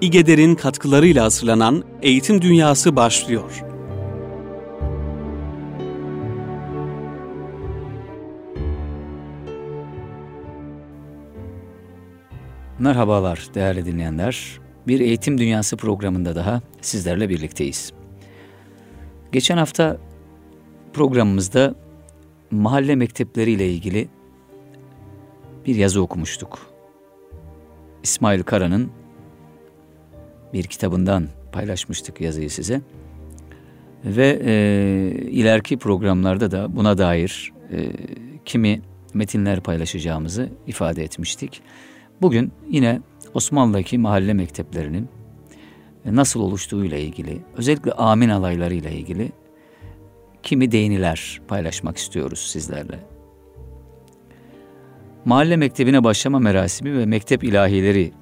İGEDER'in katkılarıyla hazırlanan Eğitim Dünyası başlıyor. Merhabalar değerli dinleyenler. Bir Eğitim Dünyası programında daha sizlerle birlikteyiz. Geçen hafta programımızda mahalle mektepleri ile ilgili bir yazı okumuştuk. İsmail Kara'nın bir kitabından paylaşmıştık yazıyı size. Ve e, ileriki programlarda da buna dair e, kimi metinler paylaşacağımızı ifade etmiştik. Bugün yine Osmanlı'daki mahalle mekteplerinin nasıl oluştuğuyla ilgili, özellikle amin alaylarıyla ilgili kimi değiniler paylaşmak istiyoruz sizlerle. Mahalle mektebine başlama merasimi ve mektep ilahileri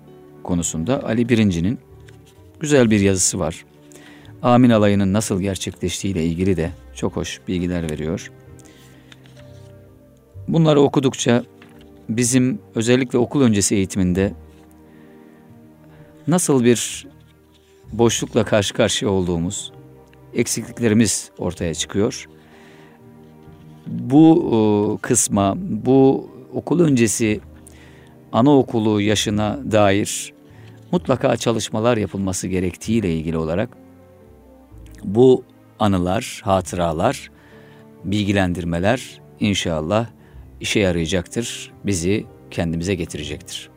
konusunda Ali Birinci'nin güzel bir yazısı var. Amin alayının nasıl gerçekleştiği ile ilgili de çok hoş bilgiler veriyor. Bunları okudukça bizim özellikle okul öncesi eğitiminde nasıl bir boşlukla karşı karşıya olduğumuz, eksikliklerimiz ortaya çıkıyor. Bu e, kısma, bu okul öncesi anaokulu yaşına dair mutlaka çalışmalar yapılması gerektiğiyle ilgili olarak bu anılar, hatıralar, bilgilendirmeler inşallah işe yarayacaktır. Bizi kendimize getirecektir.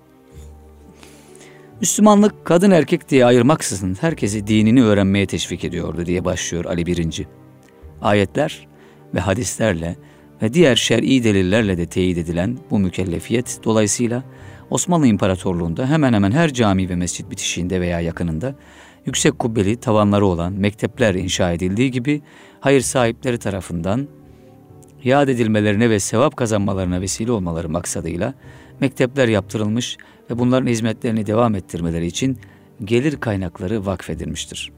Müslümanlık kadın erkek diye ayırmaksızın herkesi dinini öğrenmeye teşvik ediyordu diye başlıyor Ali Birinci. Ayetler ve hadislerle ve diğer şer'i delillerle de teyit edilen bu mükellefiyet dolayısıyla Osmanlı İmparatorluğu'nda hemen hemen her cami ve mescit bitişiğinde veya yakınında yüksek kubbeli tavanları olan mektepler inşa edildiği gibi hayır sahipleri tarafından yad edilmelerine ve sevap kazanmalarına vesile olmaları maksadıyla mektepler yaptırılmış ve bunların hizmetlerini devam ettirmeleri için gelir kaynakları vakfedilmiştir.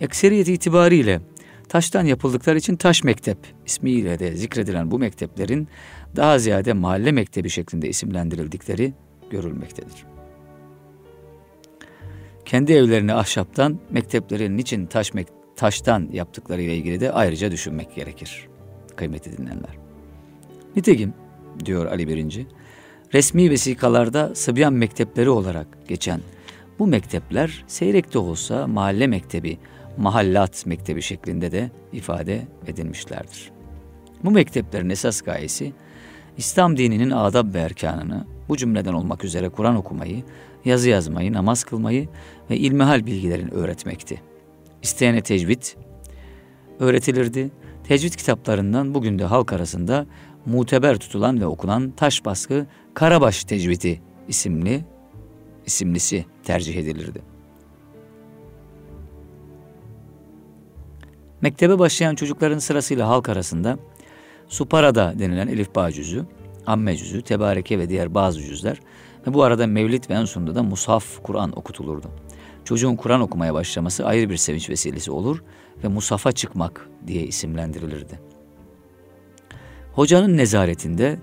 Ekseriyet itibariyle taştan yapıldıkları için taş mektep ismiyle de zikredilen bu mekteplerin daha ziyade mahalle mektebi şeklinde isimlendirildikleri görülmektedir. Kendi evlerini ahşaptan, mekteplerin niçin taş mek taştan yaptıkları ile ilgili de ayrıca düşünmek gerekir. Kıymetli dinleyenler. Nitekim, diyor Ali Birinci, resmi vesikalarda Sıbyan mektepleri olarak geçen bu mektepler seyrek de olsa mahalle mektebi, mahallat mektebi şeklinde de ifade edilmişlerdir. Bu mekteplerin esas gayesi İslam dininin adab ve erkanını bu cümleden olmak üzere Kur'an okumayı, yazı yazmayı, namaz kılmayı ve ilmihal bilgilerini öğretmekti. İsteyene tecvid öğretilirdi. Tecvid kitaplarından bugün de halk arasında muteber tutulan ve okunan taş baskı Karabaş Tecvidi isimli isimlisi tercih edilirdi. Mektebe başlayan çocukların sırasıyla halk arasında Suparada denilen Elif Bağ cüzü, Amme cüzü, Tebareke ve diğer bazı cüzler ve bu arada Mevlid ve en sonunda da Mushaf Kur'an okutulurdu. Çocuğun Kur'an okumaya başlaması ayrı bir sevinç vesilesi olur ve Musaf'a çıkmak diye isimlendirilirdi. Hocanın nezaretinde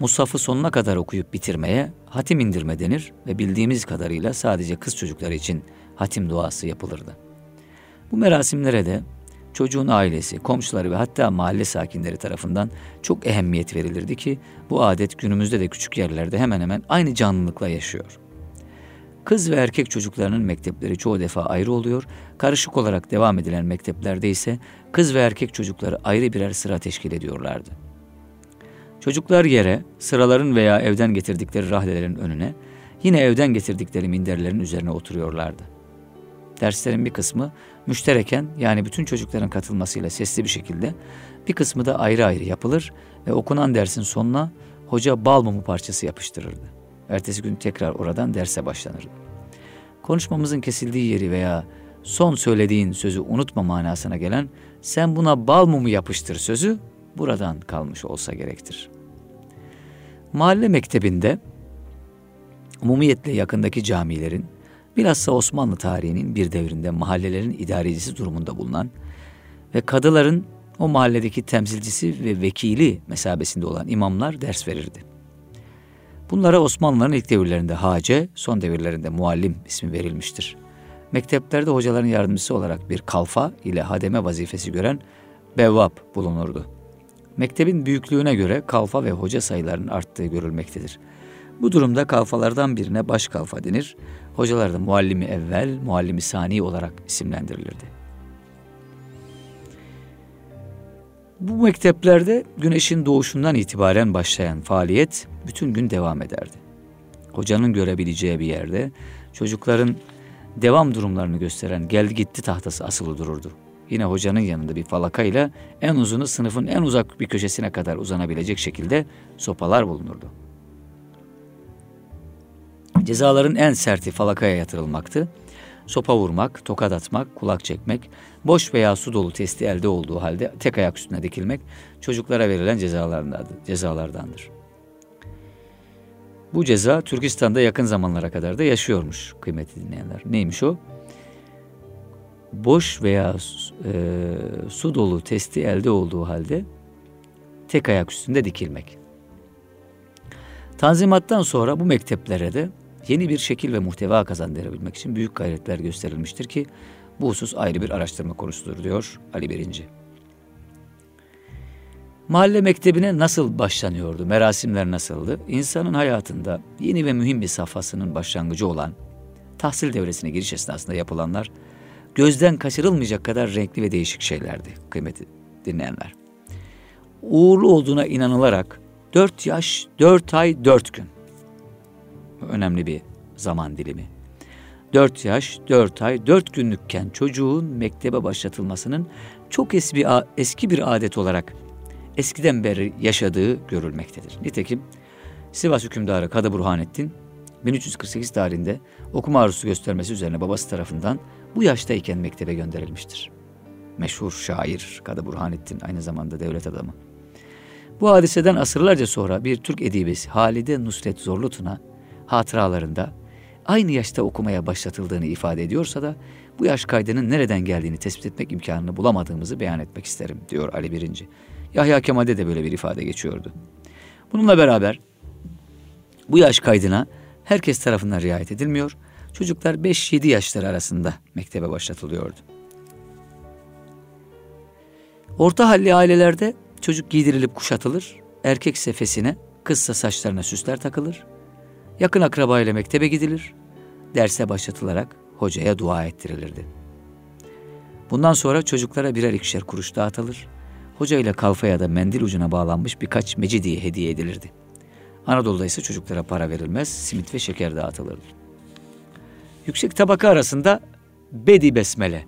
Musaf'ı sonuna kadar okuyup bitirmeye hatim indirme denir ve bildiğimiz kadarıyla sadece kız çocukları için hatim duası yapılırdı. Bu merasimlere de çocuğun ailesi, komşuları ve hatta mahalle sakinleri tarafından çok ehemmiyet verilirdi ki bu adet günümüzde de küçük yerlerde hemen hemen aynı canlılıkla yaşıyor. Kız ve erkek çocuklarının mektepleri çoğu defa ayrı oluyor, karışık olarak devam edilen mekteplerde ise kız ve erkek çocukları ayrı birer sıra teşkil ediyorlardı. Çocuklar yere, sıraların veya evden getirdikleri rahlelerin önüne, yine evden getirdikleri minderlerin üzerine oturuyorlardı. Derslerin bir kısmı müştereken yani bütün çocukların katılmasıyla sesli bir şekilde bir kısmı da ayrı ayrı yapılır ve okunan dersin sonuna hoca bal mumu parçası yapıştırırdı. Ertesi gün tekrar oradan derse başlanırdı. Konuşmamızın kesildiği yeri veya son söylediğin sözü unutma manasına gelen sen buna bal mumu yapıştır sözü buradan kalmış olsa gerektir. Mahalle mektebinde umumiyetle yakındaki camilerin bilhassa Osmanlı tarihinin bir devrinde mahallelerin idarecisi durumunda bulunan ve kadıların o mahalledeki temsilcisi ve vekili mesabesinde olan imamlar ders verirdi. Bunlara Osmanlıların ilk devirlerinde hace, son devirlerinde muallim ismi verilmiştir. Mekteplerde hocaların yardımcısı olarak bir kalfa ile hademe vazifesi gören bevvap bulunurdu. Mektebin büyüklüğüne göre kalfa ve hoca sayılarının arttığı görülmektedir. Bu durumda kalfalardan birine baş kalfa denir. Hocalar da muallimi evvel, muallimi sani olarak isimlendirilirdi. Bu mekteplerde güneşin doğuşundan itibaren başlayan faaliyet bütün gün devam ederdi. Hocanın görebileceği bir yerde çocukların devam durumlarını gösteren geldi gitti tahtası asılı dururdu. Yine hocanın yanında bir falakayla en uzunu sınıfın en uzak bir köşesine kadar uzanabilecek şekilde sopalar bulunurdu. Cezaların en serti falakaya yatırılmaktı. Sopa vurmak, tokat atmak, kulak çekmek, boş veya su dolu testi elde olduğu halde tek ayak üstüne dikilmek çocuklara verilen cezalardandır. Bu ceza Türkistan'da yakın zamanlara kadar da yaşıyormuş kıymetli dinleyenler. Neymiş o? Boş veya e, su dolu testi elde olduğu halde tek ayak üstünde dikilmek. Tanzimattan sonra bu mekteplere de yeni bir şekil ve muhteva kazandırabilmek için büyük gayretler gösterilmiştir ki bu husus ayrı bir araştırma konusudur diyor Ali Birinci. Mahalle mektebine nasıl başlanıyordu? Merasimler nasıldı? İnsanın hayatında yeni ve mühim bir safhasının başlangıcı olan tahsil devresine giriş esnasında yapılanlar gözden kaçırılmayacak kadar renkli ve değişik şeylerdi kıymeti dinleyenler. Uğurlu olduğuna inanılarak 4 yaş, 4 ay, 4 gün. Önemli bir zaman dilimi. 4 yaş, 4 ay, 4 günlükken çocuğun mektebe başlatılmasının çok eski eski bir adet olarak eskiden beri yaşadığı görülmektedir. Nitekim Sivas hükümdarı Kadı Burhanettin 1348 tarihinde okuma arzusu göstermesi üzerine babası tarafından bu yaştayken mektebe gönderilmiştir. Meşhur şair Kadı Burhanettin aynı zamanda devlet adamı. Bu hadiseden asırlarca sonra bir Türk edibesi Halide Nusret Zorlutuna hatıralarında aynı yaşta okumaya başlatıldığını ifade ediyorsa da bu yaş kaydının nereden geldiğini tespit etmek imkanını bulamadığımızı beyan etmek isterim diyor Ali Birinci. Yahya Kemal'de de böyle bir ifade geçiyordu. Bununla beraber bu yaş kaydına herkes tarafından riayet edilmiyor. Çocuklar 5-7 yaşları arasında mektebe başlatılıyordu. Orta halli ailelerde çocuk giydirilip kuşatılır, erkek sefesine, kızsa saçlarına süsler takılır, yakın akraba ile mektebe gidilir, derse başlatılarak hocaya dua ettirilirdi. Bundan sonra çocuklara birer ikişer kuruş dağıtılır, hoca ile kalfaya da mendil ucuna bağlanmış birkaç mecidiye hediye edilirdi. Anadolu'da ise çocuklara para verilmez, simit ve şeker dağıtılırdı. Yüksek tabaka arasında Bedi Besmele,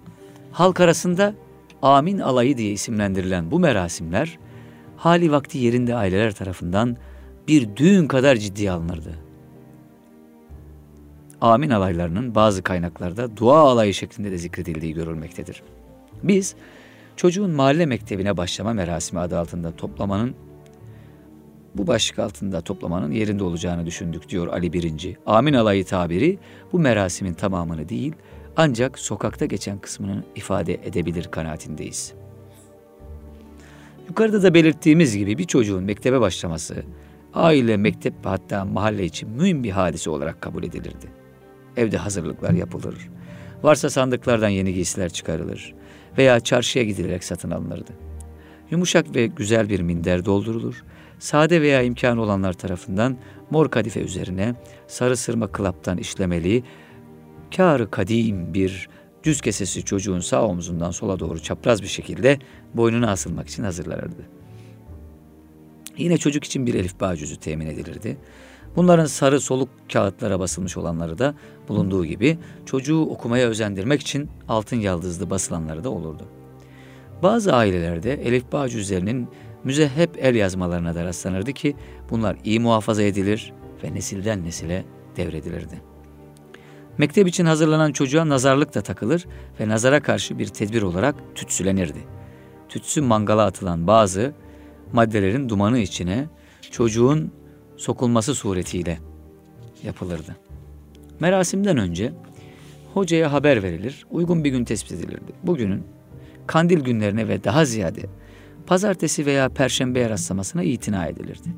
halk arasında Amin Alayı diye isimlendirilen bu merasimler, hali vakti yerinde aileler tarafından bir düğün kadar ciddiye alınırdı. Amin alaylarının bazı kaynaklarda dua alayı şeklinde de zikredildiği görülmektedir. Biz çocuğun mahalle mektebine başlama merasimi adı altında toplamanın bu başlık altında toplamanın yerinde olacağını düşündük diyor Ali Birinci. Amin alayı tabiri bu merasimin tamamını değil ancak sokakta geçen kısmını ifade edebilir kanaatindeyiz. Yukarıda da belirttiğimiz gibi bir çocuğun mektebe başlaması aile, mektep ve hatta mahalle için mühim bir hadise olarak kabul edilirdi. Evde hazırlıklar yapılır. Varsa sandıklardan yeni giysiler çıkarılır veya çarşıya gidilerek satın alınırdı. Yumuşak ve güzel bir minder doldurulur. Sade veya imkanı olanlar tarafından mor kadife üzerine sarı sırma klaptan işlemeli, kârı kadim bir düz kesesi çocuğun sağ omzundan sola doğru çapraz bir şekilde boynuna asılmak için hazırlanırdı. Yine çocuk için bir elif bağ cüzü temin edilirdi. Bunların sarı soluk kağıtlara basılmış olanları da bulunduğu gibi çocuğu okumaya özendirmek için altın yaldızlı basılanları da olurdu. Bazı ailelerde elif bağ cüzlerinin müzehep el yazmalarına da rastlanırdı ki bunlar iyi muhafaza edilir ve nesilden nesile devredilirdi. Mektep için hazırlanan çocuğa nazarlık da takılır ve nazara karşı bir tedbir olarak tütsülenirdi. Tütsü mangala atılan bazı maddelerin dumanı içine çocuğun sokulması suretiyle yapılırdı. Merasimden önce hocaya haber verilir, uygun bir gün tespit edilirdi. Bugünün kandil günlerine ve daha ziyade pazartesi veya perşembeye rastlamasına itina edilirdi.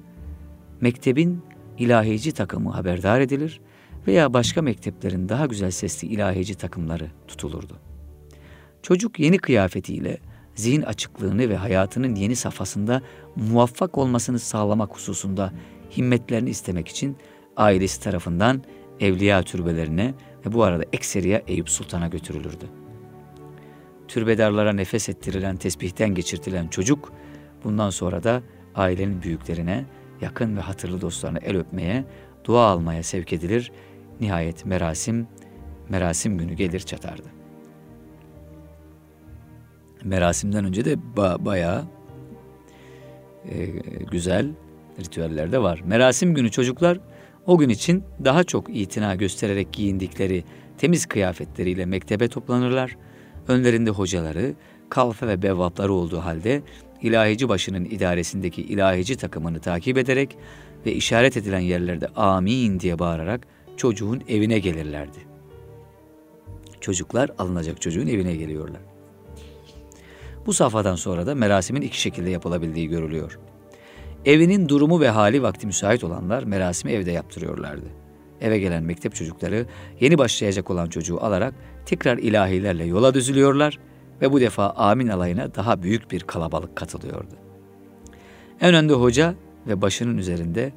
Mektebin ilahici takımı haberdar edilir veya başka mekteplerin daha güzel sesli ilahici takımları tutulurdu. Çocuk yeni kıyafetiyle zihin açıklığını ve hayatının yeni safhasında muvaffak olmasını sağlamak hususunda himmetlerini istemek için ailesi tarafından evliya türbelerine ve bu arada ekseriye Eyüp Sultan'a götürülürdü. Türbedarlara nefes ettirilen, tesbihten geçirtilen çocuk bundan sonra da ailenin büyüklerine, yakın ve hatırlı dostlarına el öpmeye, dua almaya sevk edilir. Nihayet merasim, merasim günü gelir çatardı. Merasimden önce de ba- bayağı e, güzel ritüeller de var. Merasim günü çocuklar o gün için daha çok itina göstererek giyindikleri temiz kıyafetleriyle mektebe toplanırlar. Önlerinde hocaları, kalfe ve bevvapları olduğu halde ilahici başının idaresindeki ilahici takımını takip ederek ve işaret edilen yerlerde amin diye bağırarak çocuğun evine gelirlerdi. Çocuklar alınacak çocuğun evine geliyorlar. Bu safhadan sonra da merasimin iki şekilde yapılabildiği görülüyor. Evinin durumu ve hali vakti müsait olanlar merasimi evde yaptırıyorlardı. Eve gelen mektep çocukları yeni başlayacak olan çocuğu alarak tekrar ilahilerle yola düzülüyorlar ve bu defa amin alayına daha büyük bir kalabalık katılıyordu. En önde hoca ve başının üzerinde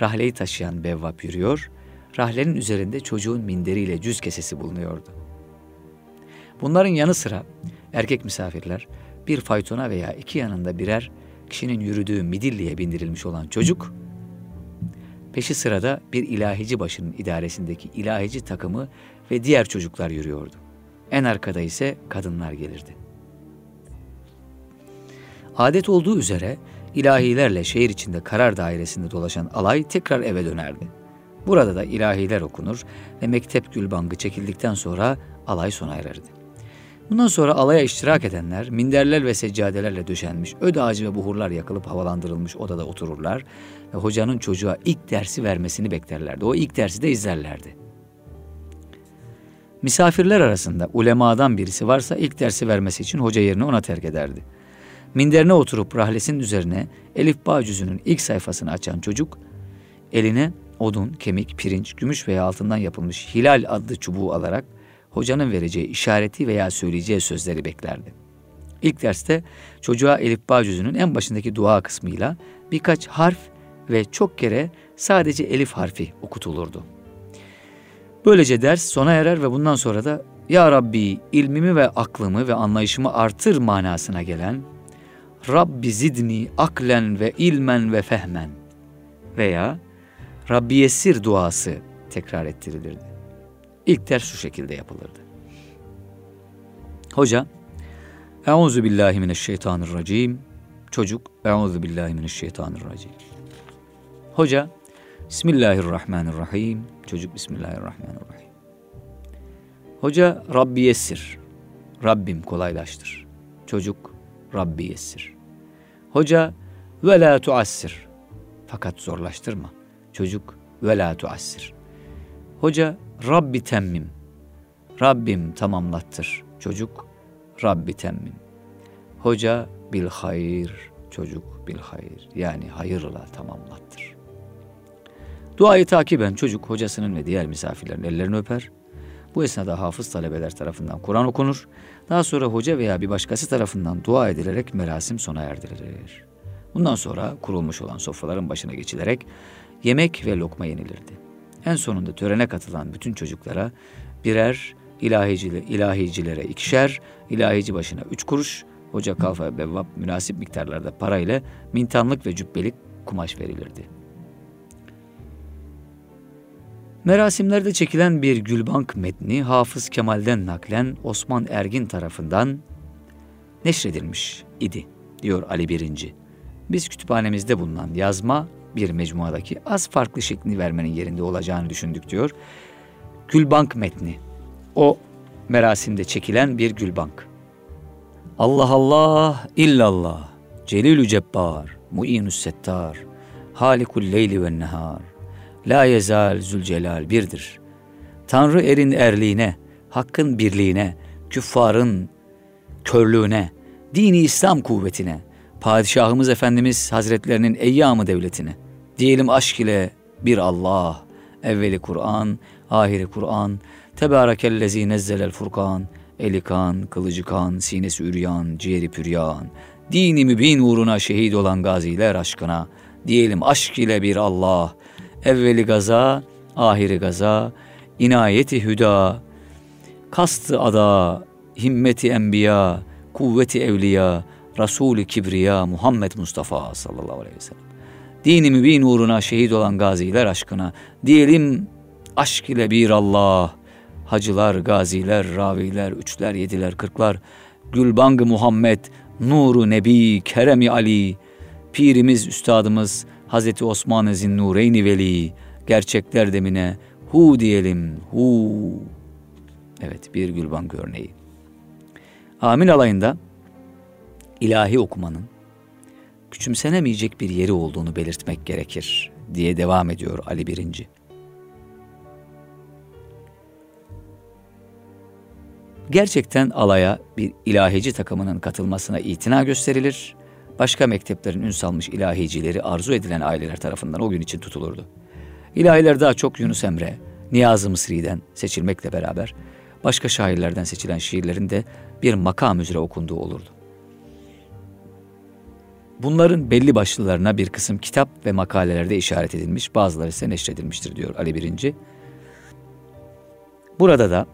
rahleyi taşıyan bevvap yürüyor, rahlenin üzerinde çocuğun minderiyle cüz kesesi bulunuyordu. Bunların yanı sıra erkek misafirler bir faytona veya iki yanında birer kişinin yürüdüğü midilliye bindirilmiş olan çocuk, peşi sırada bir ilahici başının idaresindeki ilahici takımı ve diğer çocuklar yürüyordu. En arkada ise kadınlar gelirdi. Adet olduğu üzere ilahilerle şehir içinde karar dairesinde dolaşan alay tekrar eve dönerdi. Burada da ilahiler okunur ve mektep gülbangı çekildikten sonra alay sona ererdi. Bundan sonra alaya iştirak edenler minderler ve seccadelerle döşenmiş, öd ağacı ve buhurlar yakılıp havalandırılmış odada otururlar ve hocanın çocuğa ilk dersi vermesini beklerlerdi. O ilk dersi de izlerlerdi. Misafirler arasında ulemadan birisi varsa ilk dersi vermesi için hoca yerini ona terk ederdi. Minderine oturup rahlesinin üzerine Elif Bağ cüzünün ilk sayfasını açan çocuk, eline odun, kemik, pirinç, gümüş veya altından yapılmış hilal adlı çubuğu alarak hocanın vereceği işareti veya söyleyeceği sözleri beklerdi. İlk derste çocuğa Elif Bağ cüzünün en başındaki dua kısmıyla birkaç harf ve çok kere sadece elif harfi okutulurdu. Böylece ders sona erer ve bundan sonra da Ya Rabbi ilmimi ve aklımı ve anlayışımı artır manasına gelen Rabbi zidni aklen ve ilmen ve fehmen veya Rabbi yesir duası tekrar ettirilirdi. İlk ders şu şekilde yapılırdı. Hoca Euzu billahi mineşşeytanirracim. Çocuk Euzu billahi mineşşeytanirracim. Hoca Bismillahirrahmanirrahim. Çocuk Bismillahirrahmanirrahim. Hoca Rabbi yessir. Rabbim kolaylaştır. Çocuk Rabbi yessir. Hoca ve la tuassir. Fakat zorlaştırma. Çocuk ve la tuassir. Hoca Rabbi temmim. Rabbim tamamlattır. Çocuk Rabbi temmim. Hoca bil hayır. Çocuk bil hayır. Yani hayırla tamamlattır. Duayı takiben çocuk hocasının ve diğer misafirlerin ellerini öper. Bu esnada hafız talebeler tarafından Kur'an okunur. Daha sonra hoca veya bir başkası tarafından dua edilerek merasim sona erdirilir. Bundan sonra kurulmuş olan sofraların başına geçilerek yemek ve lokma yenilirdi. En sonunda törene katılan bütün çocuklara birer ilahicile, ilahicilere ikişer, ilahici başına üç kuruş, hoca kalfa bevvap münasip miktarlarda parayla mintanlık ve cübbelik kumaş verilirdi. Merasimlerde çekilen bir Gülbank metni Hafız Kemal'den naklen Osman Ergin tarafından neşredilmiş idi, diyor Ali Birinci. Biz kütüphanemizde bulunan yazma bir mecmuadaki az farklı şeklini vermenin yerinde olacağını düşündük diyor. Gülbank metni. O merasimde çekilen bir Gülbank. Allah Allah illallah Celilü Cebbar Mu'inus Settar Halikul Leyli ve Nehar La yezal zülcelal birdir. Tanrı erin erliğine, hakkın birliğine, küffarın körlüğüne, dini İslam kuvvetine, Padişahımız Efendimiz Hazretlerinin eyyamı devletine, diyelim aşk ile bir Allah. Evveli Kur'an, ahiri Kur'an. Tebârekellezî nezzelel furkan. Eli kan, kılıcı kan, sinesi üryan, ciğeri püryan. Dini mübin uğruna şehit olan gaziler aşkına. Diyelim aşk ile bir Allah. Evveli gaza, ahiri gaza. inayeti hüda. Kastı ada, himmeti enbiya, kuvveti evliya, Resulü Kibriya Muhammed Mustafa sallallahu aleyhi ve sellem. Dini mübin uğruna şehit olan gaziler aşkına diyelim aşk ile bir Allah. Hacılar, gaziler, raviler, üçler, yediler, kırklar. Gülbangı Muhammed, Nuru Nebi, Keremi Ali, Pirimiz, Üstadımız Hazreti Osman Zinnureyni Veli, gerçekler demine hu diyelim, hu. Evet bir Gülbangı örneği. Amin alayında ilahi okumanın küçümsenemeyecek bir yeri olduğunu belirtmek gerekir diye devam ediyor Ali Birinci. Gerçekten alaya bir ilahici takımının katılmasına itina gösterilir. Başka mekteplerin ün salmış ilahicileri arzu edilen aileler tarafından o gün için tutulurdu. İlahiler daha çok Yunus Emre, Niyazi Mısri'den seçilmekle beraber başka şairlerden seçilen şiirlerin de bir makam üzere okunduğu olurdu. Bunların belli başlılarına bir kısım kitap ve makalelerde işaret edilmiş, bazıları ise neşredilmiştir diyor Ali Birinci. Burada da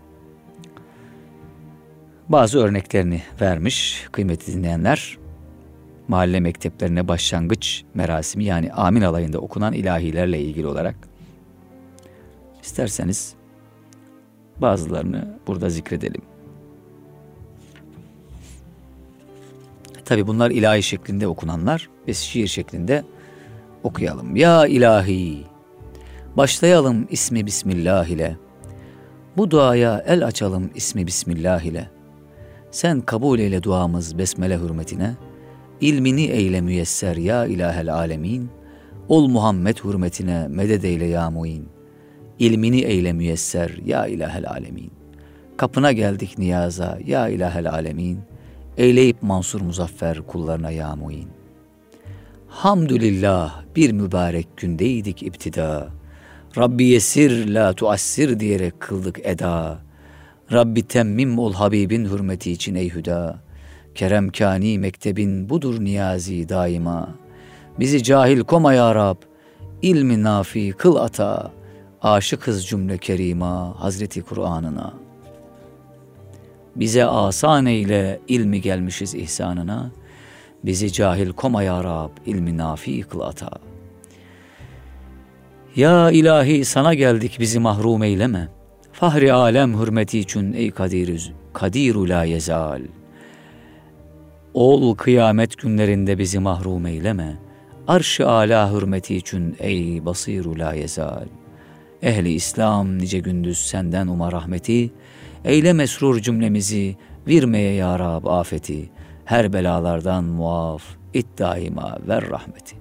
bazı örneklerini vermiş kıymetli dinleyenler. Mahalle mekteplerine başlangıç merasimi yani amin alayında okunan ilahilerle ilgili olarak isterseniz bazılarını burada zikredelim. Tabi bunlar ilahi şeklinde okunanlar. Biz şiir şeklinde okuyalım. Ya ilahi, başlayalım ismi Bismillah ile. Bu duaya el açalım ismi Bismillah ile. Sen kabul eyle duamız besmele hürmetine. İlmini eyle müyesser ya ilahel alemin. Ol Muhammed hürmetine meded eyle ya muin. İlmini eyle müyesser ya ilahel alemin. Kapına geldik niyaza ya ilahel alemin.'' Eyleyip mansur muzaffer kullarına ya muin. Hamdülillah bir mübarek gündeydik iptida. Rabbi yesir la tuassir diyerek kıldık eda. Rabbi temmim ol Habibin hürmeti için ey hüda. Kerem kani mektebin budur niyazi daima. Bizi cahil koma ya Rab, ilmi nafi kıl ata. Aşıkız cümle kerima Hazreti Kur'an'ına.'' Bize asan eyle ilmi gelmişiz ihsanına. Bizi cahil koma ya Rab, ilmi nafi kıl ata. Ya ilahi sana geldik bizi mahrum eyleme. Fahri alem hürmeti için ey kadir, kadiru la yezal. Ol kıyamet günlerinde bizi mahrum eyleme. Arş-ı ala hürmeti için ey basiru la yezal. Ehli İslam nice gündüz senden umar rahmeti, Eyle mesrur cümlemizi, virmeye ya Rab afeti, her belalardan muaf, it daima ver rahmeti.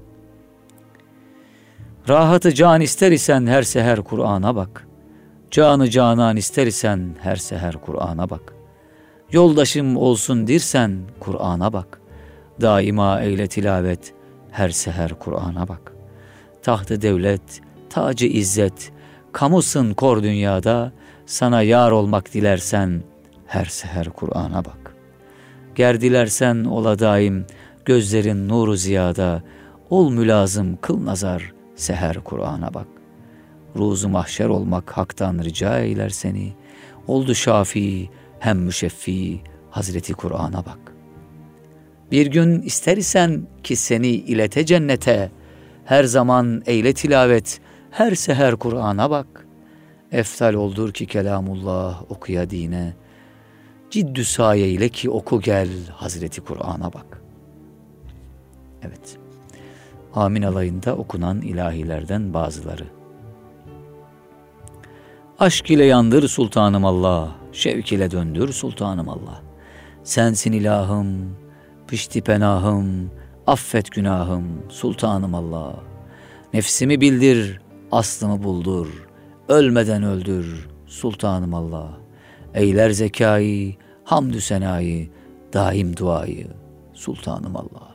Rahatı can ister isen her seher Kur'an'a bak. Canı canan ister isen her seher Kur'an'a bak. Yoldaşım olsun dirsen Kur'an'a bak. Daima eyle tilavet, her seher Kur'an'a bak. Tahtı devlet, tacı izzet, kamusın kor dünyada, sana yar olmak dilersen her seher Kur'an'a bak. Ger dilersen ola daim gözlerin nuru ziyada, ol mülazım kıl nazar seher Kur'an'a bak. Ruzu mahşer olmak haktan rica eyler seni. Oldu şafi hem müşeffi Hazreti Kur'an'a bak. Bir gün ister isen ki seni ilete cennete, her zaman eyle tilavet, her seher Kur'an'a bak. Eftal oldur ki kelamullah okuya dine. Ciddü saye ile ki oku gel Hazreti Kur'an'a bak. Evet. Amin alayında okunan ilahilerden bazıları. Aşk ile yandır sultanım Allah, şevk ile döndür sultanım Allah. Sensin ilahım, pişti penahım, affet günahım, sultanım Allah. Nefsimi bildir, aslımı buldur.'' Ölmeden öldür sultanım Allah. Eyler zekayı, hamdü senayı, daim duayı sultanım Allah.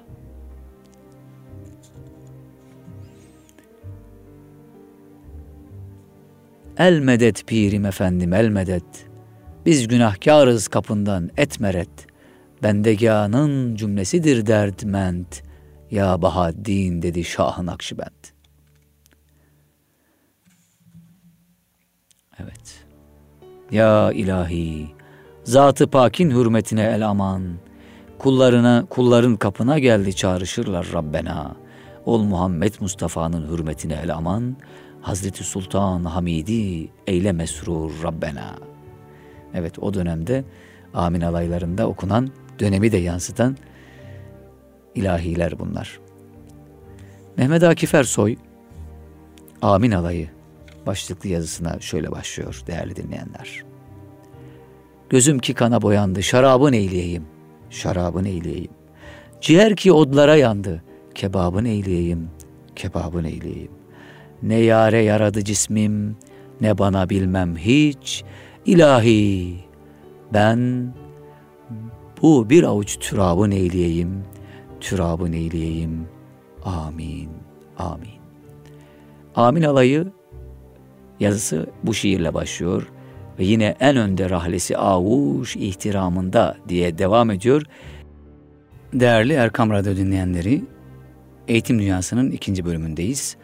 El medet pirim efendim el medet. Biz günahkarız kapından et meret. Bendeganın cümlesidir derdment. Ya Bahaddin dedi Şahın Akşibend. Ya ilahi, zatı pakin hürmetine el aman. Kullarına, kulların kapına geldi çağrışırlar Rabbena. Ol Muhammed Mustafa'nın hürmetine el aman. Hazreti Sultan Hamidi eyle mesrur Rabbena. Evet o dönemde amin alaylarında okunan dönemi de yansıtan ilahiler bunlar. Mehmet Akif Ersoy Amin Alayı başlıklı yazısına şöyle başlıyor değerli dinleyenler. Gözüm ki kana boyandı, şarabın eyleyeyim, şarabın eyleyeyim. Ciğer ki odlara yandı, kebabın eyleyeyim, kebabın eyleyeyim. Ne yare yaradı cismim, ne bana bilmem hiç. İlahi, ben bu bir avuç türabın eyleyeyim, türabın eyleyeyim. Amin, amin. Amin alayı yazısı bu şiirle başlıyor ve yine en önde rahlesi avuş ihtiramında diye devam ediyor. Değerli Erkam Radyo dinleyenleri, Eğitim Dünyası'nın ikinci bölümündeyiz.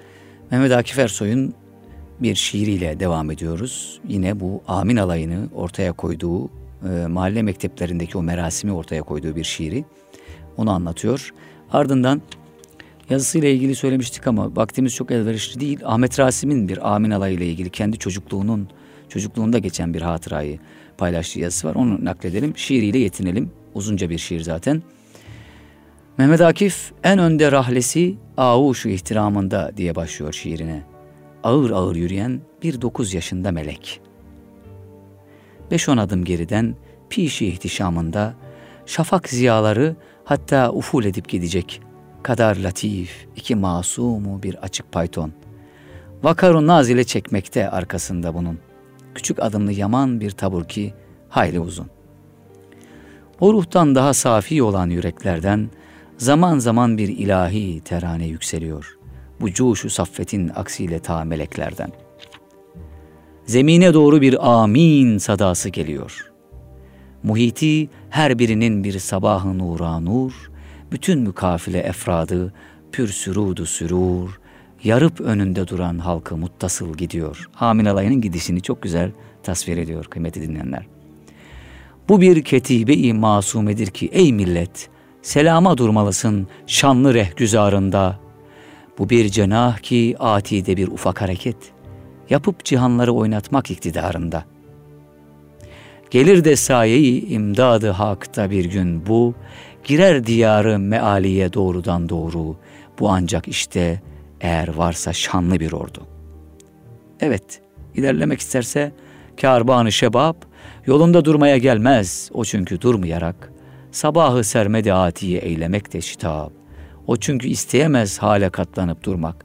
Mehmet Akif Ersoy'un bir şiiriyle devam ediyoruz. Yine bu Amin alayını ortaya koyduğu, e, mahalle mekteplerindeki o merasimi ortaya koyduğu bir şiiri. Onu anlatıyor. Ardından yazısıyla ilgili söylemiştik ama vaktimiz çok elverişli değil. Ahmet Rasim'in bir Amin alayı ile ilgili kendi çocukluğunun, çocukluğunda geçen bir hatırayı paylaştığı yazısı var. Onu nakledelim. Şiiriyle yetinelim. Uzunca bir şiir zaten. Mehmet Akif en önde rahlesi şu ihtiramında diye başlıyor şiirine. Ağır ağır yürüyen bir dokuz yaşında melek. Beş on adım geriden pişi ihtişamında şafak ziyaları hatta uful edip gidecek kadar latif iki masumu bir açık payton. Vakarun nazile çekmekte arkasında bunun. Küçük adımlı yaman bir tabur ki hayli uzun. O ruhtan daha safi olan yüreklerden zaman zaman bir ilahi terane yükseliyor. Bu cuşu saffetin aksiyle ta meleklerden. Zemine doğru bir amin sadası geliyor. Muhiti her birinin bir sabahı nura nur, bütün mükafile efradı pür sürudu sürur, yarıp önünde duran halkı muttasıl gidiyor. Amin alayının gidişini çok güzel tasvir ediyor kıymetli dinleyenler. Bu bir ketibe-i masumedir ki ey millet, selama durmalısın şanlı rehgüzarında. Bu bir cenah ki atide bir ufak hareket, yapıp cihanları oynatmak iktidarında. Gelir de sayeyi imdadı hakta bir gün bu, girer diyarı mealiye doğrudan doğru, bu ancak işte eğer varsa şanlı bir ordu. Evet, ilerlemek isterse kârbanı şebap yolunda durmaya gelmez. O çünkü durmayarak Sabahı sermedi atiyi eylemek de şitap. O çünkü isteyemez hale katlanıp durmak.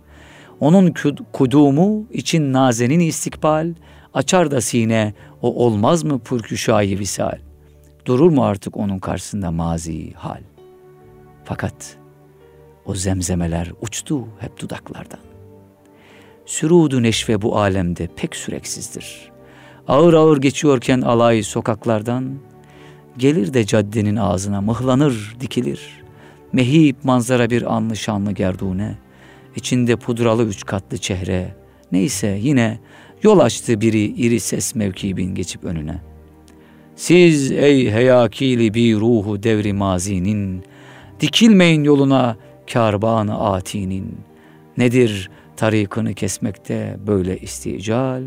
Onun kudumu için nazenin istikbal, açar da sine o olmaz mı pürküşayı visal. Durur mu artık onun karşısında mazi hal. Fakat o zemzemeler uçtu hep dudaklardan. Sürudu neşve bu alemde pek süreksizdir. Ağır ağır geçiyorken alay sokaklardan, Gelir de caddenin ağzına mıhlanır, dikilir. Mehip manzara bir anlı şanlı gerdune. İçinde pudralı üç katlı çehre. Neyse yine yol açtı biri iri ses mevkibin geçip önüne. Siz ey heyakili bir ruhu devri mazinin, dikilmeyin yoluna kârbanı atinin. Nedir tarikını kesmekte böyle istical?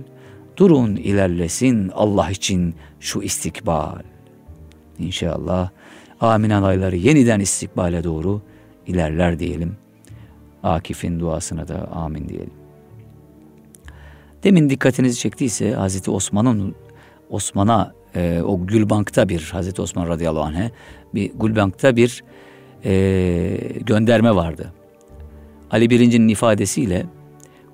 Durun ilerlesin Allah için şu istikbal. İnşallah amin alayları yeniden istikbale doğru ilerler diyelim. Akif'in duasına da amin diyelim. Demin dikkatinizi çektiyse Hazreti Osman'ın Osman'a e, o Gülbank'ta bir Hazreti Osman radıyallahu anh'e bir Gülbank'ta bir e, gönderme vardı. Ali Birinci'nin ifadesiyle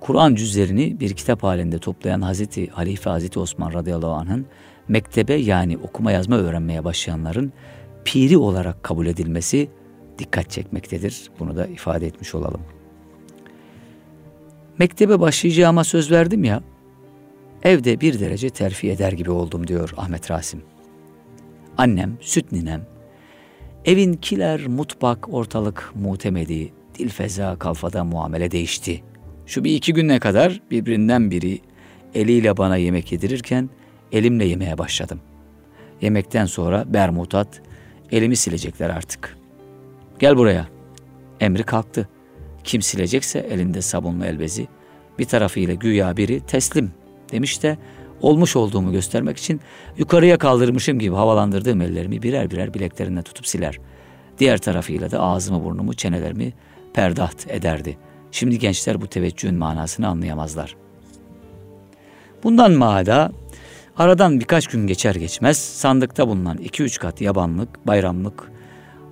Kur'an cüzlerini bir kitap halinde toplayan Hazreti Halife Hazreti Osman radıyallahu anh'ın mektebe yani okuma yazma öğrenmeye başlayanların piri olarak kabul edilmesi dikkat çekmektedir. Bunu da ifade etmiş olalım. Mektebe başlayacağıma söz verdim ya. Evde bir derece terfi eder gibi oldum diyor Ahmet Rasim. Annem, süt ninem, evin kiler, mutfak, ortalık mutemedi, dil feza, kalfada muamele değişti. Şu bir iki güne kadar birbirinden biri eliyle bana yemek yedirirken elimle yemeye başladım. Yemekten sonra bermutat, elimi silecekler artık. Gel buraya. Emri kalktı. Kim silecekse elinde sabunlu elbezi, bir tarafıyla güya biri teslim demiş de olmuş olduğumu göstermek için yukarıya kaldırmışım gibi havalandırdığım ellerimi birer birer bileklerine tutup siler. Diğer tarafıyla da ağzımı burnumu çenelerimi perdaht ederdi. Şimdi gençler bu teveccühün manasını anlayamazlar. Bundan maada aradan birkaç gün geçer geçmez sandıkta bulunan iki üç kat yabanlık, bayramlık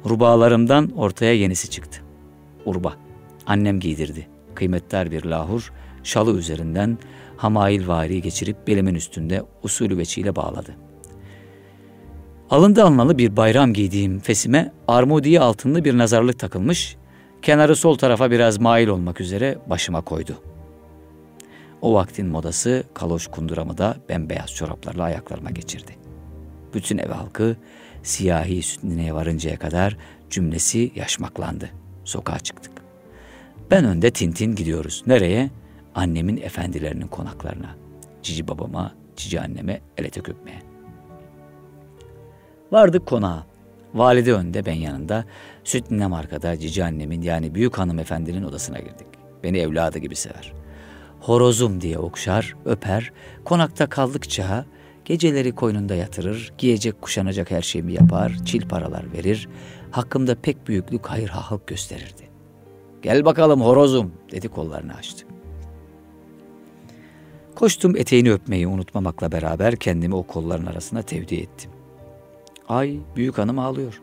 rubalarımdan ortaya yenisi çıktı. Urba. Annem giydirdi. Kıymetdar bir lahur şalı üzerinden hamail vari geçirip belimin üstünde usulü veçiyle bağladı. Alında almalı bir bayram giydiğim fesime armudiye altında bir nazarlık takılmış, kenarı sol tarafa biraz mail olmak üzere başıma koydu. O vaktin modası kaloş kunduramı da bembeyaz çoraplarla ayaklarıma geçirdi. Bütün ev halkı siyahi sütnine varıncaya kadar cümlesi yaşmaklandı. Sokağa çıktık. Ben önde Tintin gidiyoruz. Nereye? Annemin efendilerinin konaklarına. Cici babama, cici anneme el ete öpmeye. Vardık konağa. Valide önde ben yanında. Süt ninem arkada cici annemin yani büyük hanımefendinin odasına girdik. Beni evladı gibi sever. Horozum diye okşar, öper. Konakta kaldıkça geceleri koynunda yatırır, giyecek kuşanacak her şeyimi yapar, çil paralar verir. Hakkımda pek büyüklük hayır hahlık gösterirdi. Gel bakalım horozum dedi kollarını açtı. Koştum eteğini öpmeyi unutmamakla beraber kendimi o kolların arasına tevdi ettim. Ay büyük hanım ağlıyor.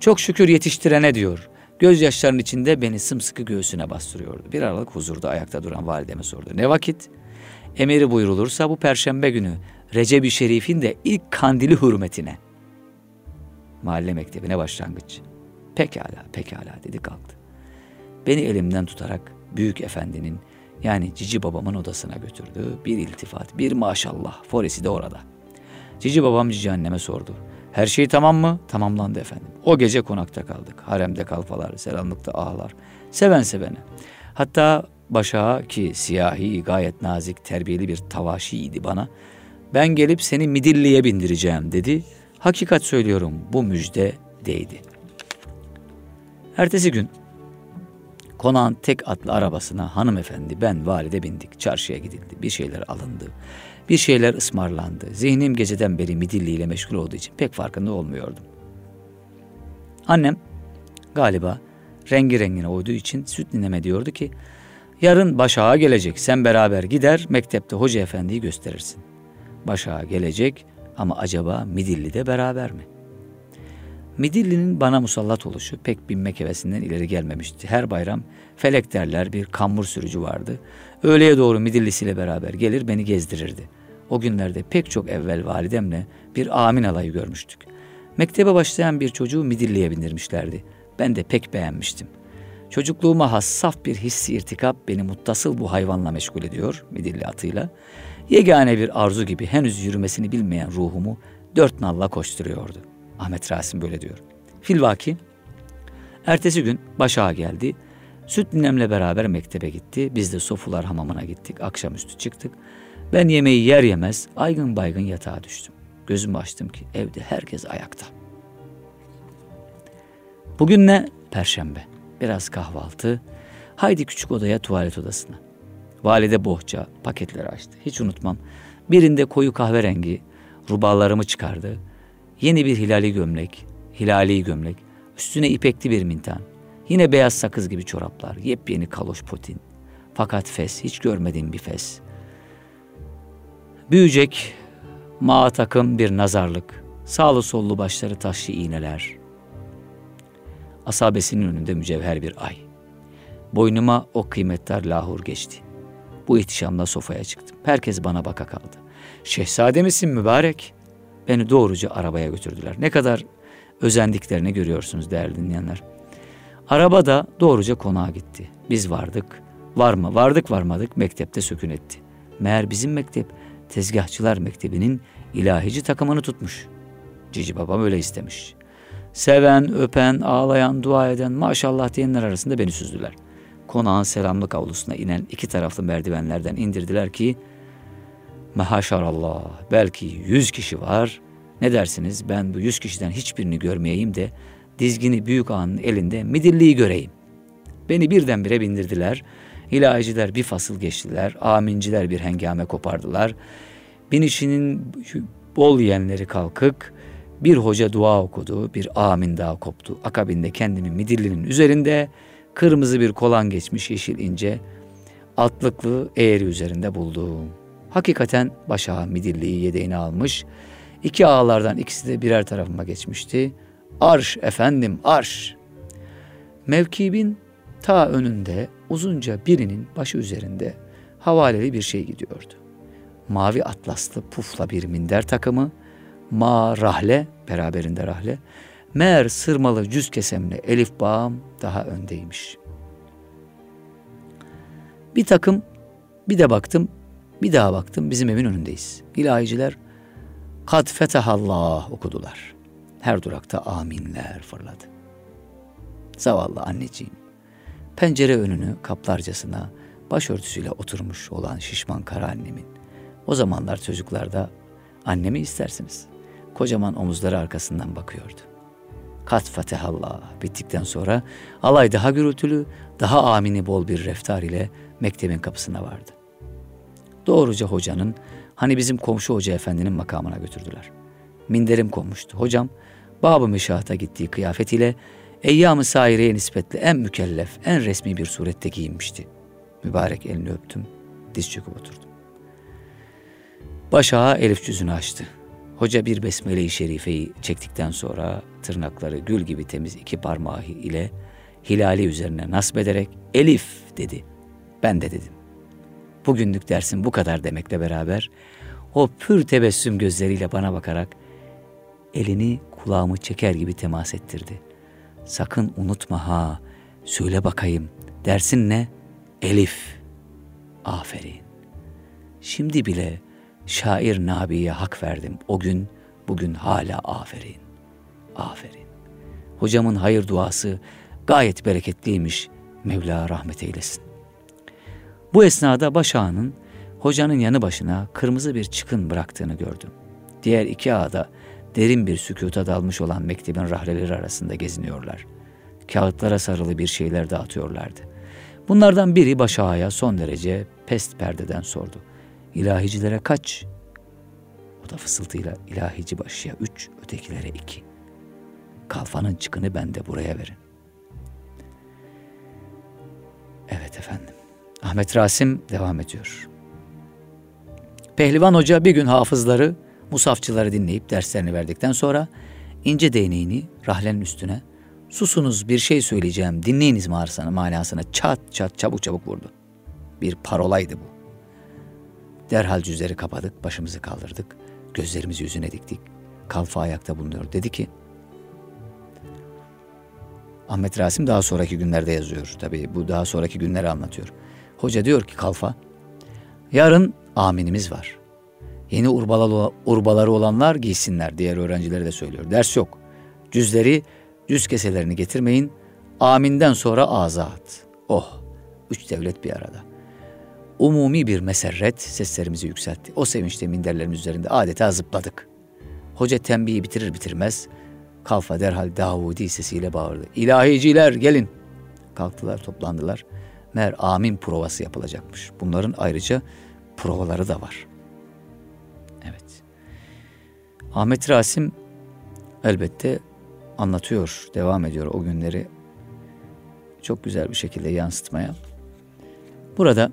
Çok şükür yetiştirene diyor. Gözyaşlarının içinde beni sımsıkı göğsüne bastırıyordu. Bir aralık huzurda ayakta duran valideme sordu. Ne vakit? Emiri buyrulursa bu perşembe günü Recep-i Şerif'in de ilk kandili hürmetine. Mahalle mektebine başlangıç. Pekala, pekala dedi kalktı. Beni elimden tutarak büyük efendinin yani Cici babamın odasına götürdü. Bir iltifat, bir maşallah. Foresi de orada. Cici babam Cici anneme sordu. Her şey tamam mı? Tamamlandı efendim. O gece konakta kaldık. Haremde kalfalar, selamlıkta ağlar. Seven sevene. Hatta başağa ki siyahi, gayet nazik, terbiyeli bir tavaşiydi bana. Ben gelip seni Midilli'ye bindireceğim dedi. Hakikat söylüyorum bu müjde değdi. Ertesi gün konağın tek atlı arabasına hanımefendi ben valide bindik. Çarşıya gidildi. Bir şeyler alındı. Bir şeyler ısmarlandı. Zihnim geceden beri Midilli ile meşgul olduğu için pek farkında olmuyordum. Annem galiba rengi rengine uyduğu için süt nineme diyordu ki yarın başağa gelecek sen beraber gider mektepte hoca efendiyi gösterirsin. Başağa gelecek ama acaba Midilli'de beraber mi? Midilli'nin bana musallat oluşu pek binmek hevesinden ileri gelmemişti. Her bayram felek derler bir kambur sürücü vardı. Öğleye doğru Midillisiyle beraber gelir beni gezdirirdi. O günlerde pek çok evvel validemle bir amin alayı görmüştük. Mektebe başlayan bir çocuğu Midilli'ye bindirmişlerdi. Ben de pek beğenmiştim. Çocukluğuma has saf bir hissi irtikap beni muttasıl bu hayvanla meşgul ediyor, Midilli atıyla. Yegane bir arzu gibi henüz yürümesini bilmeyen ruhumu dört nalla koşturuyordu. Ahmet Rasim böyle diyor. Filvaki, ertesi gün başağa geldi. Süt ninemle beraber mektebe gitti. Biz de Sofular hamamına gittik. Akşamüstü çıktık. Ben yemeği yer yemez aygın baygın yatağa düştüm. Gözümü açtım ki evde herkes ayakta. Bugün ne? Perşembe. Biraz kahvaltı. Haydi küçük odaya tuvalet odasına. Valide bohça paketleri açtı. Hiç unutmam. Birinde koyu kahverengi rubalarımı çıkardı. Yeni bir hilali gömlek, hilali gömlek. Üstüne ipekli bir mintan. Yine beyaz sakız gibi çoraplar. Yepyeni kaloş potin. Fakat fes, hiç görmediğim bir fes. Büyüyecek, mağa takım bir nazarlık. Sağlı sollu başları taşlı iğneler. Asabesinin önünde mücevher bir ay. Boynuma o kıymetler lahur geçti. Bu ihtişamla sofaya çıktım. Herkes bana baka kaldı. Şehzade misin mübarek? Beni doğruca arabaya götürdüler. Ne kadar özendiklerini görüyorsunuz değerli dinleyenler. Araba da doğruca konağa gitti. Biz vardık. Var mı? Vardık varmadık mektepte sökün etti. Meğer bizim mektep tezgahçılar mektebinin ilahici takımını tutmuş. Cici babam öyle istemiş. Seven, öpen, ağlayan, dua eden, maşallah diyenler arasında beni süzdüler. Konağın selamlık avlusuna inen iki taraflı merdivenlerden indirdiler ki, Mahaşarallah, belki yüz kişi var. Ne dersiniz ben bu yüz kişiden hiçbirini görmeyeyim de dizgini büyük ağanın elinde midilliyi göreyim. Beni birdenbire bindirdiler. İlahiciler bir fasıl geçtiler. Aminciler bir hengame kopardılar. Binişinin bol yiyenleri kalkık. Bir hoca dua okudu. Bir amin daha koptu. Akabinde kendimi midillinin üzerinde kırmızı bir kolan geçmiş yeşil ince atlıklı eğri üzerinde buldum. Hakikaten başağı midilliyi yedeğine almış. İki ağlardan ikisi de birer tarafıma geçmişti. Arş efendim arş. Mevkibin ta önünde uzunca birinin başı üzerinde havaleli bir şey gidiyordu. Mavi atlaslı pufla bir minder takımı, ma rahle, beraberinde rahle, meğer sırmalı cüz kesemli elif bağım daha öndeymiş. Bir takım, bir de baktım, bir daha baktım bizim evin önündeyiz. İlahiciler kad fetehallah okudular. Her durakta aminler fırladı. Zavallı anneciğim pencere önünü kaplarcasına başörtüsüyle oturmuş olan şişman kara annemin. O zamanlar çocuklarda annemi istersiniz. Kocaman omuzları arkasından bakıyordu. Kat Fatihallah bittikten sonra alay daha gürültülü, daha amini bol bir reftar ile mektebin kapısına vardı. Doğruca hocanın, hani bizim komşu hoca efendinin makamına götürdüler. Minderim konmuştu. Hocam, Bab-ı Meşahat'a gittiği kıyafetiyle Eyyam-ı Saire'ye nispetle en mükellef, en resmi bir surette giyinmişti. Mübarek elini öptüm, diz çöküp oturdum. Başağa elif cüzünü açtı. Hoca bir besmele-i şerifeyi çektikten sonra tırnakları gül gibi temiz iki parmağı ile hilali üzerine nasbederek Elif dedi. Ben de dedim. Bugünlük dersin bu kadar demekle beraber o pür tebessüm gözleriyle bana bakarak elini kulağımı çeker gibi temas ettirdi. Sakın unutma ha. Söyle bakayım. Dersin ne? Elif. Aferin. Şimdi bile şair Nabi'ye hak verdim. O gün, bugün hala aferin. Aferin. Hocamın hayır duası gayet bereketliymiş. Mevla rahmet eylesin. Bu esnada başağının hocanın yanı başına kırmızı bir çıkın bıraktığını gördüm. Diğer iki ağa da derin bir sükuta dalmış olan mektebin rahleleri arasında geziniyorlar. Kağıtlara sarılı bir şeyler dağıtıyorlardı. Bunlardan biri başağaya son derece pest perdeden sordu. İlahicilere kaç? O da fısıltıyla ilahici başıya üç, ötekilere iki. Kalfanın çıkını ben de buraya verin. Evet efendim. Ahmet Rasim devam ediyor. Pehlivan Hoca bir gün hafızları Musafçıları dinleyip derslerini verdikten sonra ince değneğini rahlenin üstüne susunuz bir şey söyleyeceğim dinleyiniz mağarasına manasına çat çat çabuk çabuk vurdu. Bir parolaydı bu. Derhal cüzleri kapadık, başımızı kaldırdık, gözlerimizi yüzüne diktik. Kalfa ayakta bulunuyor. Dedi ki, Ahmet Rasim daha sonraki günlerde yazıyor. Tabii bu daha sonraki günleri anlatıyor. Hoca diyor ki Kalfa, yarın aminimiz var. Yeni urbaları, urbaları olanlar giysinler. Diğer öğrencileri de söylüyor. Ders yok. Cüzleri, cüz keselerini getirmeyin. Aminden sonra azat. Oh, üç devlet bir arada. Umumi bir meserret seslerimizi yükseltti. O sevinçte minderlerimiz üzerinde adeta zıpladık. Hoca tembihi bitirir bitirmez kalfa derhal Davudi sesiyle bağırdı. İlahiciler gelin. Kalktılar toplandılar. Mer amin provası yapılacakmış. Bunların ayrıca provaları da var. Ahmet Rasim elbette anlatıyor, devam ediyor o günleri çok güzel bir şekilde yansıtmaya. Burada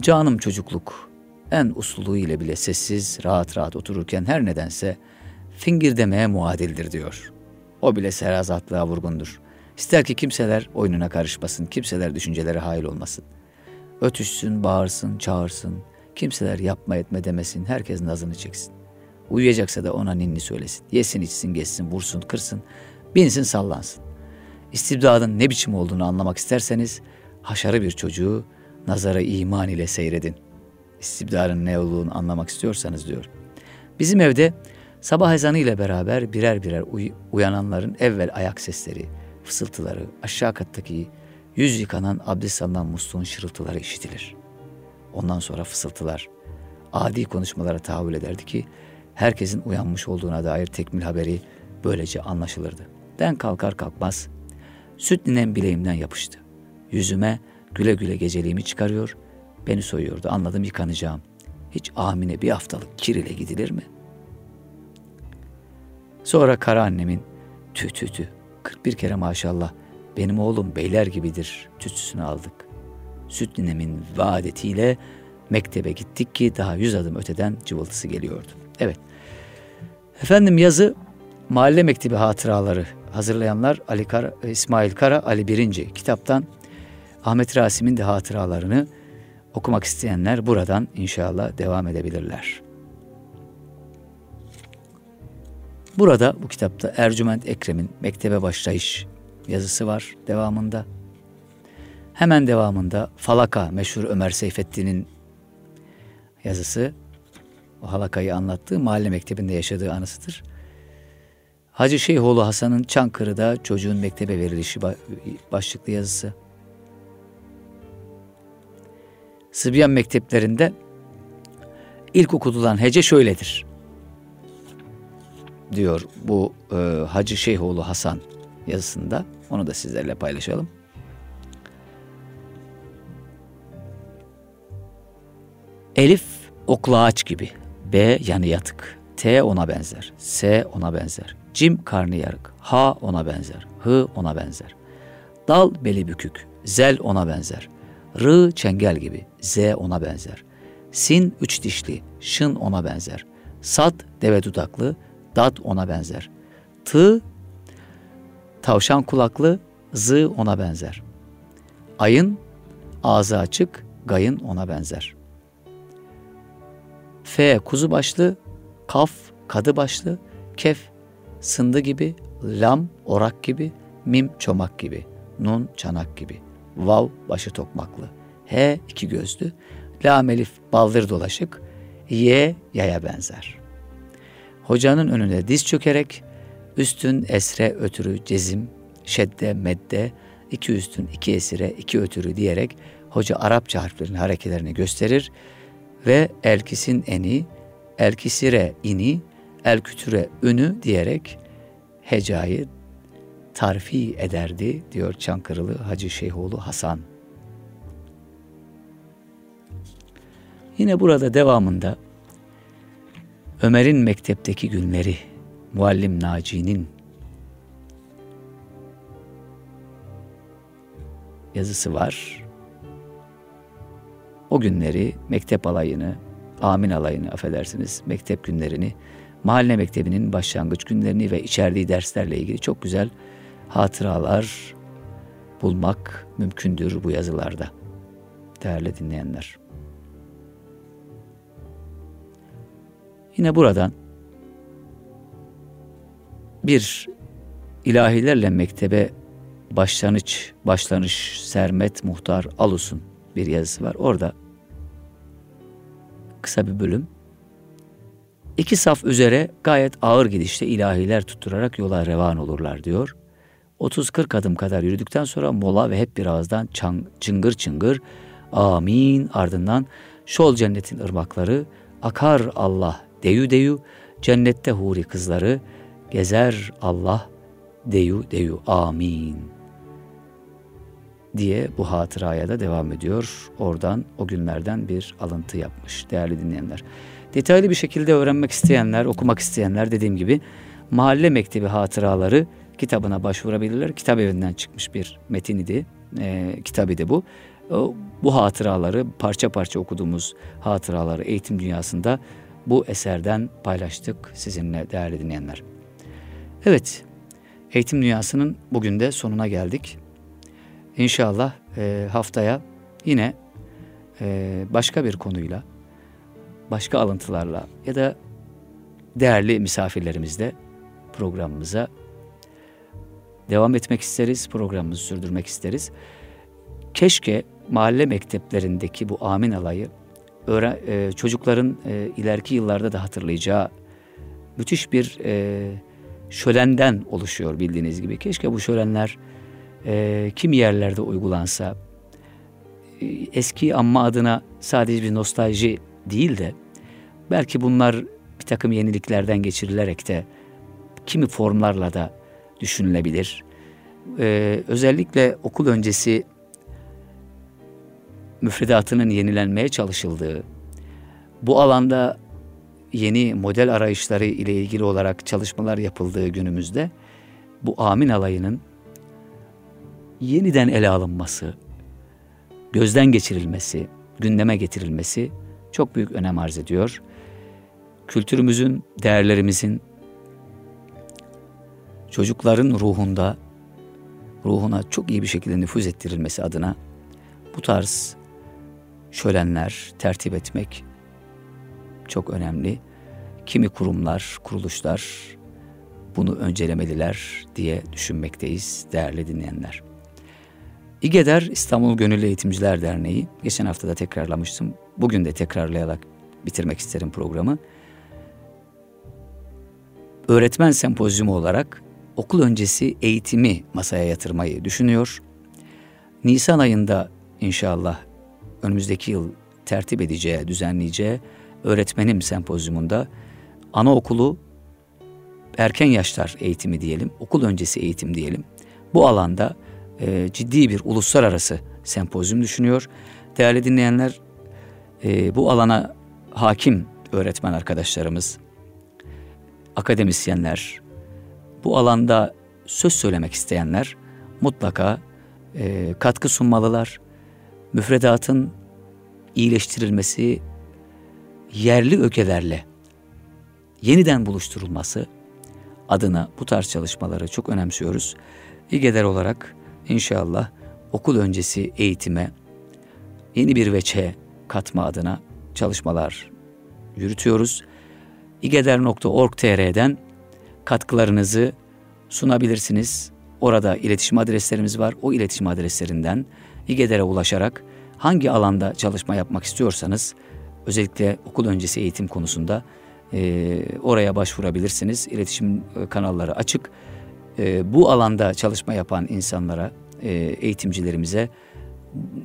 canım çocukluk en uslu ile bile sessiz, rahat rahat otururken her nedense fingir demeye muadildir diyor. O bile serazatlığa vurgundur. İster ki kimseler oyununa karışmasın, kimseler düşüncelere hail olmasın. Ötüşsün, bağırsın, çağırsın, kimseler yapma etme demesin, herkes nazını çeksin. Uyuyacaksa da ona ninni söylesin. Yesin içsin geçsin vursun kırsın. Binsin sallansın. İstibdadın ne biçim olduğunu anlamak isterseniz haşarı bir çocuğu nazara iman ile seyredin. istibdarın ne olduğunu anlamak istiyorsanız diyor. Bizim evde sabah ezanı ile beraber birer birer uy- uyananların evvel ayak sesleri, fısıltıları, aşağı kattaki yüz yıkanan abdest alınan musluğun şırıltıları işitilir. Ondan sonra fısıltılar, adi konuşmalara tahammül ederdi ki herkesin uyanmış olduğuna dair tekmil haberi böylece anlaşılırdı. Ben kalkar kalkmaz süt ninem bileğimden yapıştı. Yüzüme güle güle geceliğimi çıkarıyor, beni soyuyordu. Anladım yıkanacağım. Hiç amine bir haftalık kir ile gidilir mi? Sonra kara annemin tü tü tü 41 kere maşallah benim oğlum beyler gibidir tütsüsünü aldık. Süt ninemin vaadetiyle mektebe gittik ki daha yüz adım öteden cıvıltısı geliyordu. Evet. Efendim yazı Mahalle Mektebi Hatıraları hazırlayanlar Ali Kara, İsmail Kara, Ali Birinci kitaptan Ahmet Rasim'in de hatıralarını okumak isteyenler buradan inşallah devam edebilirler. Burada bu kitapta Ercüment Ekrem'in Mektebe Başlayış yazısı var devamında. Hemen devamında Falaka meşhur Ömer Seyfettin'in yazısı. O halakayı anlattığı mahalle mektebinde yaşadığı anısıdır. Hacı Şeyhoğlu Hasan'ın Çankırı'da çocuğun mektebe verilişi başlıklı yazısı. Sıbyan mekteplerinde ilk okutulan hece şöyledir. Diyor bu e, Hacı Şeyhoğlu Hasan yazısında. Onu da sizlerle paylaşalım. Elif okla ağaç gibi. B yanı yatık. T ona benzer. S ona benzer. Cim karnı yarık. H ona benzer. H ona benzer. Dal beli bükük. Zel ona benzer. R çengel gibi. Z ona benzer. Sin üç dişli. Şın ona benzer. Sad deve dudaklı. Dat ona benzer. T tavşan kulaklı. Z ona benzer. Ayın ağzı açık. Gayın ona benzer. F kuzu başlı. Kaf kadı başlı. Kef sındı gibi. Lam orak gibi. Mim çomak gibi. Nun çanak gibi. Vav başı tokmaklı. H iki gözlü. La melif baldır dolaşık. Y yaya benzer. Hocanın önünde diz çökerek üstün esre ötürü cezim, şedde medde, iki üstün iki esire iki ötürü diyerek hoca Arapça harflerin hareketlerini gösterir ve elkisin eni, elkisire ini, elkütüre ünü diyerek hecayı tarfi ederdi diyor Çankırılı Hacı Şeyhoğlu Hasan. Yine burada devamında Ömer'in mektepteki günleri, Muallim Naci'nin yazısı var. O günleri, mektep alayını, amin alayını affedersiniz, mektep günlerini, mahalle mektebinin başlangıç günlerini ve içerdiği derslerle ilgili çok güzel hatıralar bulmak mümkündür bu yazılarda. Değerli dinleyenler. Yine buradan bir ilahilerle mektebe başlanış, başlanış Sermet Muhtar Alus'un bir yazısı var. Orada kısa bir bölüm. İki saf üzere gayet ağır gidişte ilahiler tutturarak yola revan olurlar diyor. 30-40 adım kadar yürüdükten sonra mola ve hep bir ağızdan çang, çıngır çıngır amin ardından şol cennetin ırmakları akar Allah deyu deyu cennette huri kızları gezer Allah deyu deyu amin diye bu hatıraya da devam ediyor. Oradan o günlerden bir alıntı yapmış değerli dinleyenler. Detaylı bir şekilde öğrenmek isteyenler, okumak isteyenler dediğim gibi Mahalle Mektebi Hatıraları kitabına başvurabilirler. Kitap evinden çıkmış bir metin idi. E, kitabı da bu. O, bu hatıraları parça parça okuduğumuz hatıraları eğitim dünyasında bu eserden paylaştık sizinle değerli dinleyenler. Evet, eğitim dünyasının bugün de sonuna geldik. İnşallah e, haftaya yine e, başka bir konuyla, başka alıntılarla ya da değerli misafirlerimizle programımıza devam etmek isteriz, programımızı sürdürmek isteriz. Keşke mahalle mekteplerindeki bu amin alayı öğren, e, çocukların e, ileriki yıllarda da hatırlayacağı müthiş bir e, şölenden oluşuyor bildiğiniz gibi. Keşke bu şölenler e, kimi yerlerde uygulansa, e, eski anma adına sadece bir nostalji değil de belki bunlar bir takım yeniliklerden geçirilerek de kimi formlarla da düşünülebilir. Ee, özellikle okul öncesi müfredatının yenilenmeye çalışıldığı, bu alanda yeni model arayışları ile ilgili olarak çalışmalar yapıldığı günümüzde bu amin alayının yeniden ele alınması, gözden geçirilmesi, gündeme getirilmesi çok büyük önem arz ediyor. Kültürümüzün, değerlerimizin çocukların ruhunda, ruhuna çok iyi bir şekilde nüfuz ettirilmesi adına bu tarz şölenler tertip etmek çok önemli. Kimi kurumlar, kuruluşlar bunu öncelemeliler diye düşünmekteyiz değerli dinleyenler. İGEDER İstanbul Gönüllü Eğitimciler Derneği geçen hafta da tekrarlamıştım. Bugün de tekrarlayarak bitirmek isterim programı. Öğretmen sempozyumu olarak okul öncesi eğitimi masaya yatırmayı düşünüyor. Nisan ayında inşallah önümüzdeki yıl tertip edeceği, düzenleyeceği öğretmenim sempozyumunda anaokulu erken yaşlar eğitimi diyelim, okul öncesi eğitim diyelim. Bu alanda e, ciddi bir uluslararası sempozyum düşünüyor. Değerli dinleyenler, e, bu alana hakim öğretmen arkadaşlarımız, akademisyenler, bu alanda söz söylemek isteyenler mutlaka e, katkı sunmalılar. Müfredatın iyileştirilmesi, yerli ögelerle yeniden buluşturulması adına bu tarz çalışmaları çok önemsiyoruz. İGEDER olarak inşallah okul öncesi eğitime yeni bir veçe katma adına çalışmalar yürütüyoruz. igeder.org.tr'den katkılarınızı sunabilirsiniz. Orada iletişim adreslerimiz var. O iletişim adreslerinden İGEDER'e ulaşarak hangi alanda çalışma yapmak istiyorsanız özellikle okul öncesi eğitim konusunda e, oraya başvurabilirsiniz. İletişim kanalları açık. E, bu alanda çalışma yapan insanlara, e, eğitimcilerimize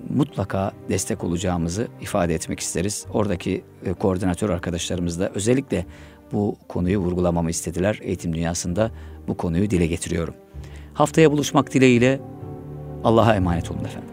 mutlaka destek olacağımızı ifade etmek isteriz. Oradaki e, koordinatör arkadaşlarımız da özellikle bu konuyu vurgulamamı istediler. Eğitim dünyasında bu konuyu dile getiriyorum. Haftaya buluşmak dileğiyle Allah'a emanet olun efendim.